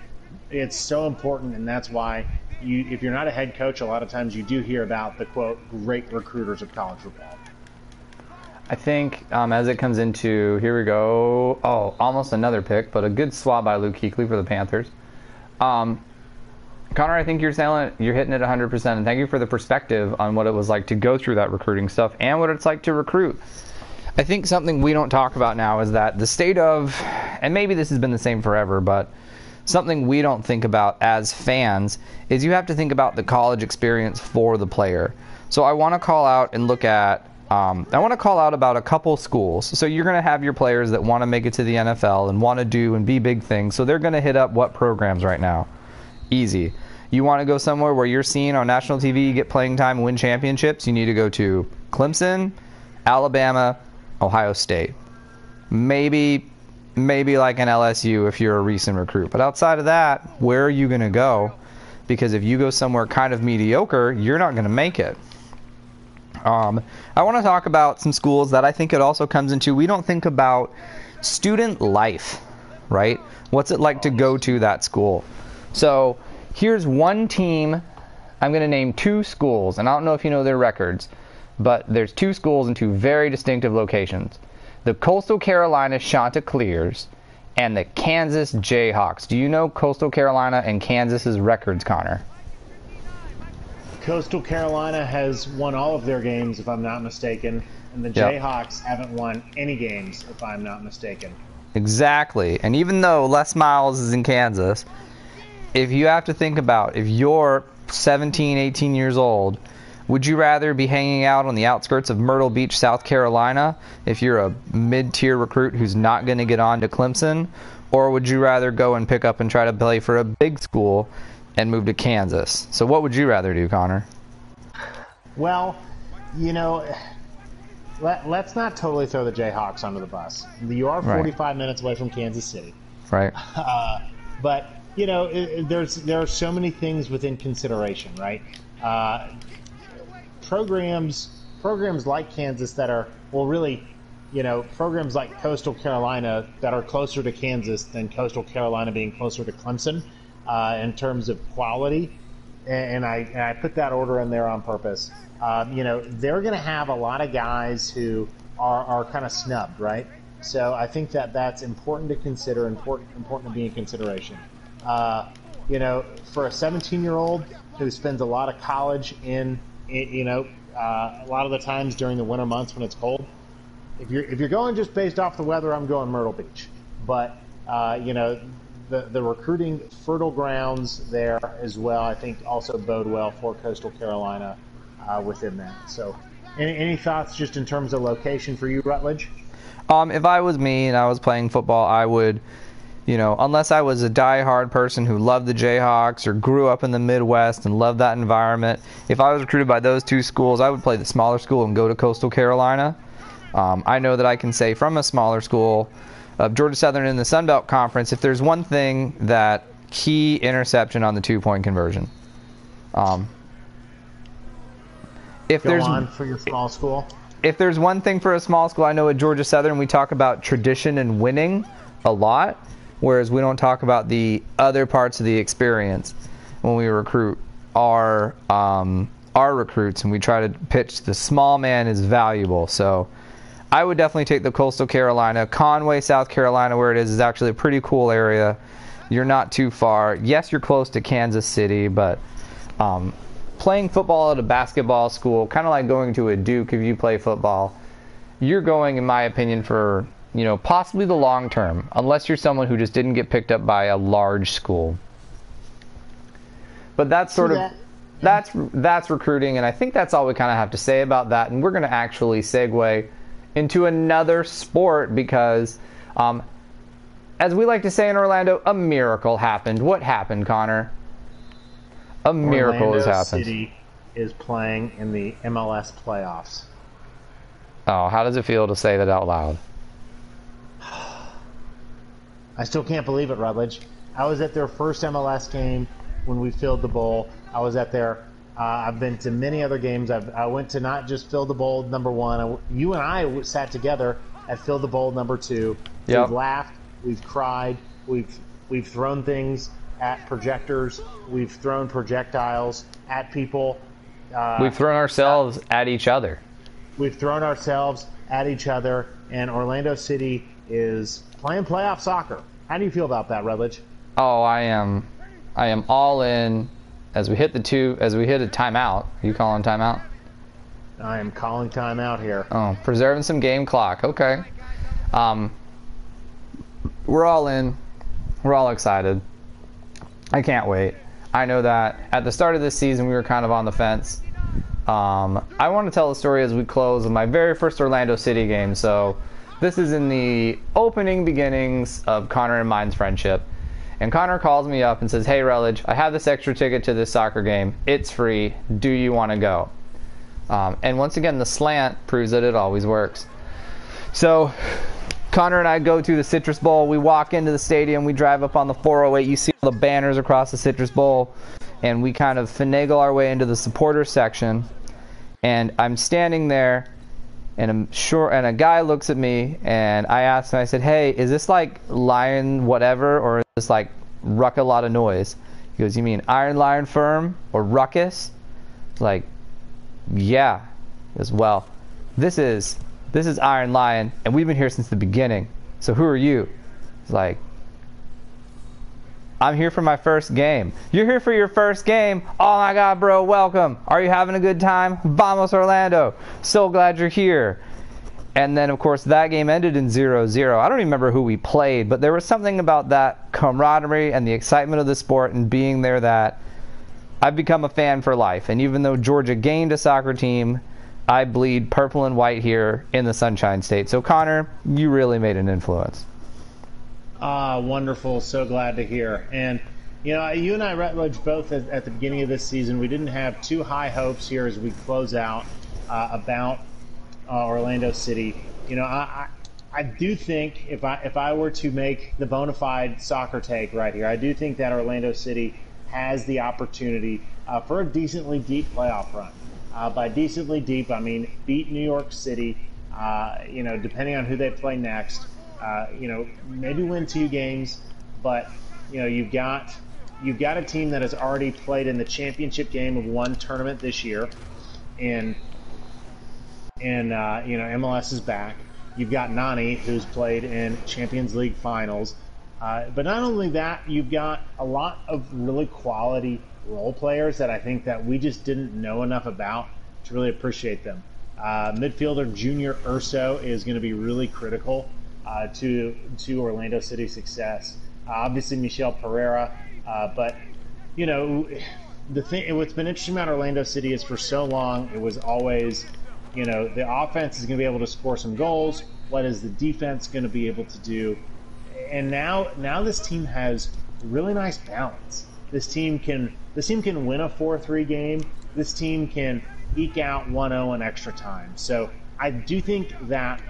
it's so important, and that's why you if you're not a head coach, a lot of times you do hear about the quote great recruiters of college football. I think um, as it comes into here we go. Oh, almost another pick, but a good swab by Luke Kuechly for the Panthers. Um, Connor, I think you're selling, you're hitting it 100%. And thank you for the perspective on what it was like to go through that recruiting stuff and what it's like to recruit. I think something we don't talk about now is that the state of, and maybe this has been the same forever, but something we don't think about as fans is you have to think about the college experience for the player. So I want to call out and look at. Um, I want to call out about a couple schools. So you're going to have your players that want to make it to the NFL and want to do and be big things. So they're going to hit up what programs right now? Easy. You want to go somewhere where you're seen on national TV, get playing time, win championships? You need to go to Clemson, Alabama, Ohio State. Maybe maybe like an LSU if you're a recent recruit. But outside of that, where are you going to go? Because if you go somewhere kind of mediocre, you're not going to make it. Um, I want to talk about some schools that I think it also comes into. We don't think about student life, right? What's it like to go to that school? So here's one team. I'm going to name two schools, and I don't know if you know their records, but there's two schools in two very distinctive locations the Coastal Carolina Chanticleers and the Kansas Jayhawks. Do you know Coastal Carolina and Kansas's records, Connor? Coastal Carolina has won all of their games, if I'm not mistaken, and the Yep. Jayhawks haven't won any games, if I'm not mistaken. Exactly. And even though Les Miles is in Kansas, if you have to think about if you're 17, 18 years old, would you rather be hanging out on the outskirts of Myrtle Beach, South Carolina, if you're a mid tier recruit who's not going to get on to Clemson? Or would you rather go and pick up and try to play for a big school and move to Kansas? So, what would you rather do, Connor? Well, you know, let, let's not totally throw the Jayhawks under the bus. You are Right. 45 minutes away from Kansas City. Right? <laughs> Uh, but you know, it- there's there are so many things within consideration, right? Uh, programs programs like Kansas that are well, really, you know, programs like Coastal Carolina that are closer to Kansas than Coastal Carolina being closer to Clemson uh, in terms of quality. And, I and I put that order in there on purpose. Um, you know, they're going to have a lot of guys who are, are kind of snubbed, right? So I think that that's important to consider, important important to be in consideration. Uh, you know, for a 17 year old who spends a lot of college in, in you know, uh, a lot of the times during the winter months when it's cold. If you're if you're going just based off the weather, I'm going Myrtle Beach. But uh, you know, the the recruiting fertile grounds there as well. I think also bode well for Coastal Carolina uh, within that. So, any, any thoughts just in terms of location for you, Rutledge? Um, if I was me and I was playing football, I would, you know, unless I was a die-hard person who loved the Jayhawks or grew up in the Midwest and loved that environment, if I was recruited by those two schools, I would play the smaller school and go to Coastal Carolina. Um, I know that I can say from a smaller school, uh, Georgia Southern in the Sun Belt Conference, if there's one thing that key interception on the two-point conversion. Um, if Go there's on for your small school. if there's one thing for a small school, I know at Georgia Southern we talk about tradition and winning a lot, whereas we don't talk about the other parts of the experience when we recruit our um, our recruits, and we try to pitch the small man is valuable. So I would definitely take the Coastal Carolina, Conway, South Carolina, where it is is actually a pretty cool area. You're not too far. Yes, you're close to Kansas City, but um, playing football at a basketball school, kind of like going to a Duke if you play football, you're going, in my opinion, for you know possibly the long term, unless you're someone who just didn't get picked up by a large school. But that's sort of that's that's recruiting, and I think that's all we kind of have to say about that. And we're going to actually segue into another sport because, um, as we like to say in Orlando, a miracle happened. What happened, Connor? A miracle has Orlando happened. City is playing in the MLS playoffs. Oh, how does it feel to say that out loud? I still can't believe it, Rutledge. I was at their first MLS game when we filled the bowl. I was at their. Uh, I've been to many other games. I've, I went to not just fill the bowl number one. I, you and I sat together at fill the bowl number two. Yep. We've laughed. We've cried. We've we've thrown things at projectors. We've thrown projectiles at people. Uh, We've thrown ourselves at each other. we've thrown ourselves at each other, and Orlando City is playing playoff soccer. How do you feel about that, Rutledge? Oh, I am, I am all in. As we hit the two, as we hit a timeout. Are you calling timeout? I am calling timeout here. Oh, preserving some game clock. Okay. Um, we're all in. We're all excited. I can't wait. I know that at the start of this season we were kind of on the fence. Um, I want to tell the story as we close of my very first Orlando City game. So this is in the opening beginnings of Connor and mine's friendship. And Connor calls me up and says, Hey, Rutledge, I have this extra ticket to this soccer game. It's free. Do you want to go? Um, and once again, the slant proves that it always works. So Connor and I go to the Citrus Bowl. We walk into the stadium. We drive up on the 408. You see all the banners across the Citrus Bowl. And we kind of finagle our way into the supporter section and I'm standing there, and I'm sure, and a guy looks at me, and I asked him, I said, "Hey, is this like Lion whatever, or is this like Ruck a lot of noise?" He goes, "You mean Iron Lion Firm or Ruckus?" Like, yeah. As well, this is this is Iron Lion, and we've been here since the beginning. So who are you? It's like, I'm here for my first game. You're here for your first game. Oh my God, bro, welcome. Are you having a good time? Vamos, Orlando. So glad you're here. And then, of course, that game ended in 0 0. I don't remember who we played, but there was something about that camaraderie and the excitement of the sport and being there that I've become a fan for life. And even though Georgia gained a soccer team, I bleed purple and white here in the Sunshine State. So, Connor, you really made an influence. Ah, wonderful. So glad to hear. And, you know, you and I, Rutledge, both at, at the beginning of this season, we didn't have too high hopes here as we close out uh, about uh, Orlando City. You know, I, I, I do think if I if I were to make the bona fide soccer take right here, I do think that Orlando City has the opportunity uh, for a decently deep playoff run. Uh, by decently deep, I mean beat New York City. Uh, you know, depending on who they play next. Uh, you know, maybe win two games, but you know you've got you've got a team that has already played in the championship game of one tournament this year, and and uh, you know MLS is back. You've got Nani, who's played in Champions League finals. Uh, but not only that, you've got a lot of really quality role players that I think that we just didn't know enough about to really appreciate them. Uh, midfielder Junior Urso is going to be really critical uh, to to Orlando City success. Uh, obviously, Michelle Pereyra, uh, but you know the thing. What's been interesting about Orlando City is for so long it was always, you know, the offense is going to be able to score some goals. What is the defense going to be able to do? And now, now this team has really nice balance. This team can this team can win a 4-3 game. This team can eke out 1-0 in extra time. So I do think that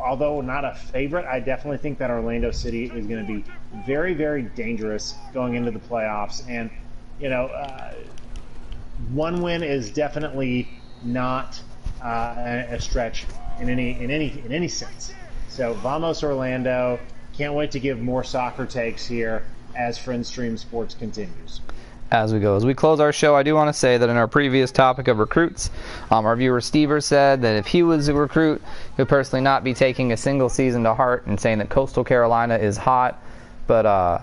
although not a favorite, I definitely think that Orlando City is going to be very, very dangerous going into the playoffs. And, you know, uh, one win is definitely not uh, a stretch in any in any in any sense. So vamos Orlando! Can't wait to give more soccer takes here as FriendStream Sports continues as we go. As we close our show, I do want to say that in our previous topic of recruits, um, our viewer Stever said that if he was a recruit, he would personally not be taking a single season to heart and saying that Coastal Carolina is hot, but uh,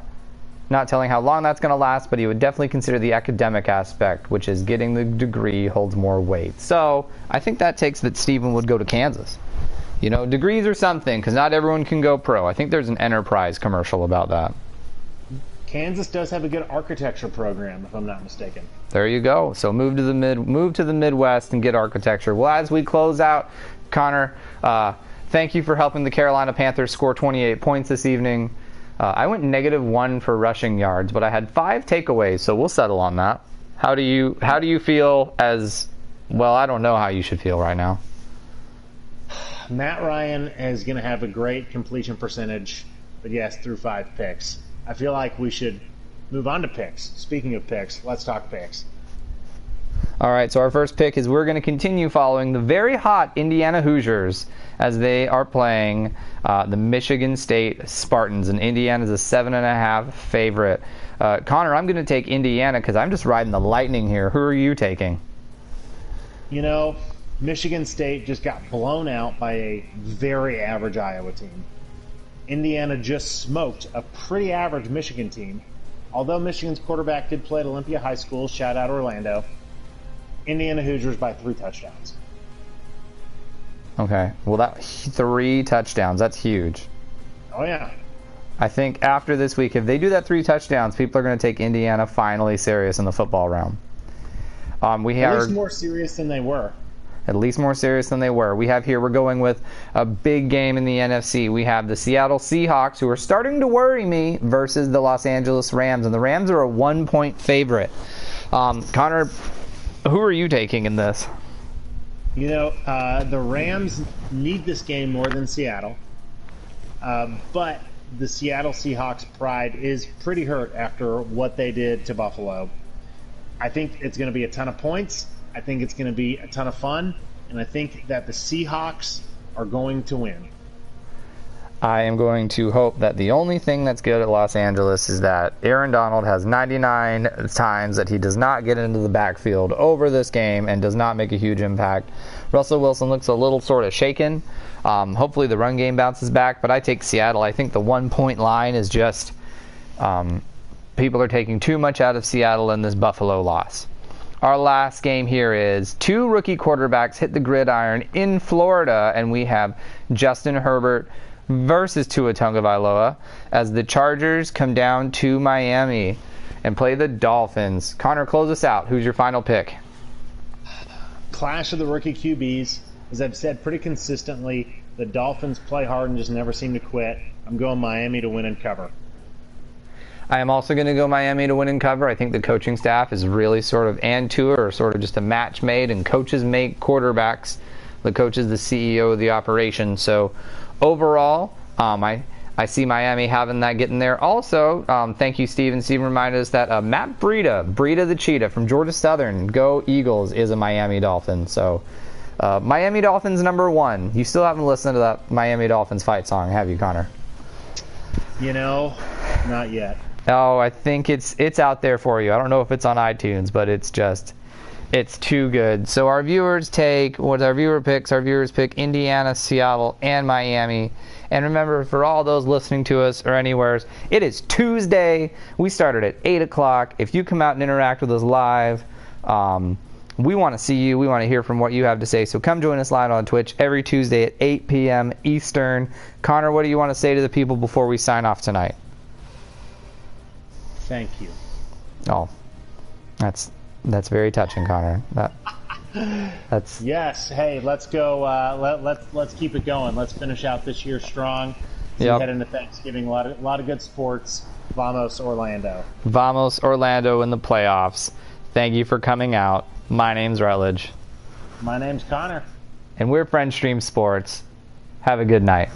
not telling how long that's going to last, but he would definitely consider the academic aspect, which is getting the degree holds more weight. So I think that takes that Stephen would go to Kansas. You know, degrees are something because not everyone can go pro. I think there's an enterprise commercial about that. Kansas does have a good architecture program, if I'm not mistaken. There you go. So move to the mid, move to the Midwest and get architecture. Well, as we close out, Connor, uh, thank you for helping the Carolina Panthers score 28 points this evening. Uh, I went negative one for rushing yards, but I had five takeaways, so we'll settle on that. How do you how do you feel as well? I don't know how you should feel right now. <sighs> Matt Ryan is going to have a great completion percentage, but yes, through five picks. I feel like we should move on to picks. Speaking of picks, let's talk picks. All right, so our first pick is we're going to continue following the very hot Indiana Hoosiers as they are playing uh, the Michigan State Spartans, and Indiana is a seven and a half favorite. Uh, Connor, I'm going to take Indiana because I'm just riding the lightning here. Who are you taking? You know, Michigan State just got blown out by a very average Iowa team. Indiana just smoked a pretty average Michigan team. Although Michigan's quarterback did play at Olympia High School, shout out Orlando, Indiana Hoosiers by three touchdowns. Okay. Well, that three touchdowns, that's huge. Oh, yeah. I think after this week, if they do that three touchdowns, people are going to take Indiana finally serious in the football realm. Um, we least more serious than they were. At least more serious than they were. We have here, we're going with a big game in the NFC. We have the Seattle Seahawks, who are starting to worry me, versus the Los Angeles Rams. And the Rams are a one point favorite. Um, Connor, who are you taking in this? You know, uh, the Rams need this game more than Seattle, uh, but the Seattle Seahawks pride is pretty hurt after what they did to Buffalo. I think it's going to be a ton of points. I think it's going to be a ton of fun, and I think that the Seahawks are going to win. I am going to hope that the only thing that's good at Los Angeles is that Aaron Donald has 99 times that he does not get into the backfield over this game and does not make a huge impact. Russell Wilson looks a little sort of shaken. Um, hopefully the run game bounces back, but I take Seattle. I think the one point line is just um, people are taking too much out of Seattle in this Buffalo loss. Our last game here is two rookie quarterbacks hit the gridiron in Florida, and we have Justin Herbert versus Tua Tagovailoa as the Chargers come down to Miami and play the Dolphins. Connor, close us out. Who's your final pick? Clash of the rookie QBs. As I've said pretty consistently, the Dolphins play hard and just never seem to quit. I'm going Miami to win and cover. I am also going to go Miami to win and cover. I think the coaching staff is really sort of, and Tua or sort of just a match made, and coaches make quarterbacks. The coach is the CEO of the operation. So overall, um, I I see Miami having that getting there. Also, um, thank you, Steven. Steven reminded us that uh, Matt Breida, Breida the Cheetah from Georgia Southern, go Eagles, is a Miami Dolphin. So uh, Miami Dolphins number one. You still haven't listened to that Miami Dolphins fight song, have you, Connor? You know, not yet. Oh, I think it's it's out there for you. I don't know if it's on iTunes, but it's just it's too good. So our viewers take what our viewer picks. Our viewers pick Indiana, Seattle, and Miami. And remember, for all those listening to us or anywhere, it is Tuesday. We started at eight o'clock. If you come out and interact with us live, um, we want to see you. We want to hear from what you have to say. So come join us live on Twitch every Tuesday at 8 p.m. Eastern. Connor, what do you want to say to the people before we sign off tonight? Thank you. Oh, that's that's very touching, Connor. That that's Yes. Hey, let's go. Uh, let, let's let's keep it going. Let's finish out this year strong. Yep. head into Thanksgiving. A lot of a lot of good sports. Vamos, Orlando. Vamos Orlando in the playoffs. Thank you for coming out. My name's Rutledge, My name's Connor. and we're Friend Stream Sports. Have a good night.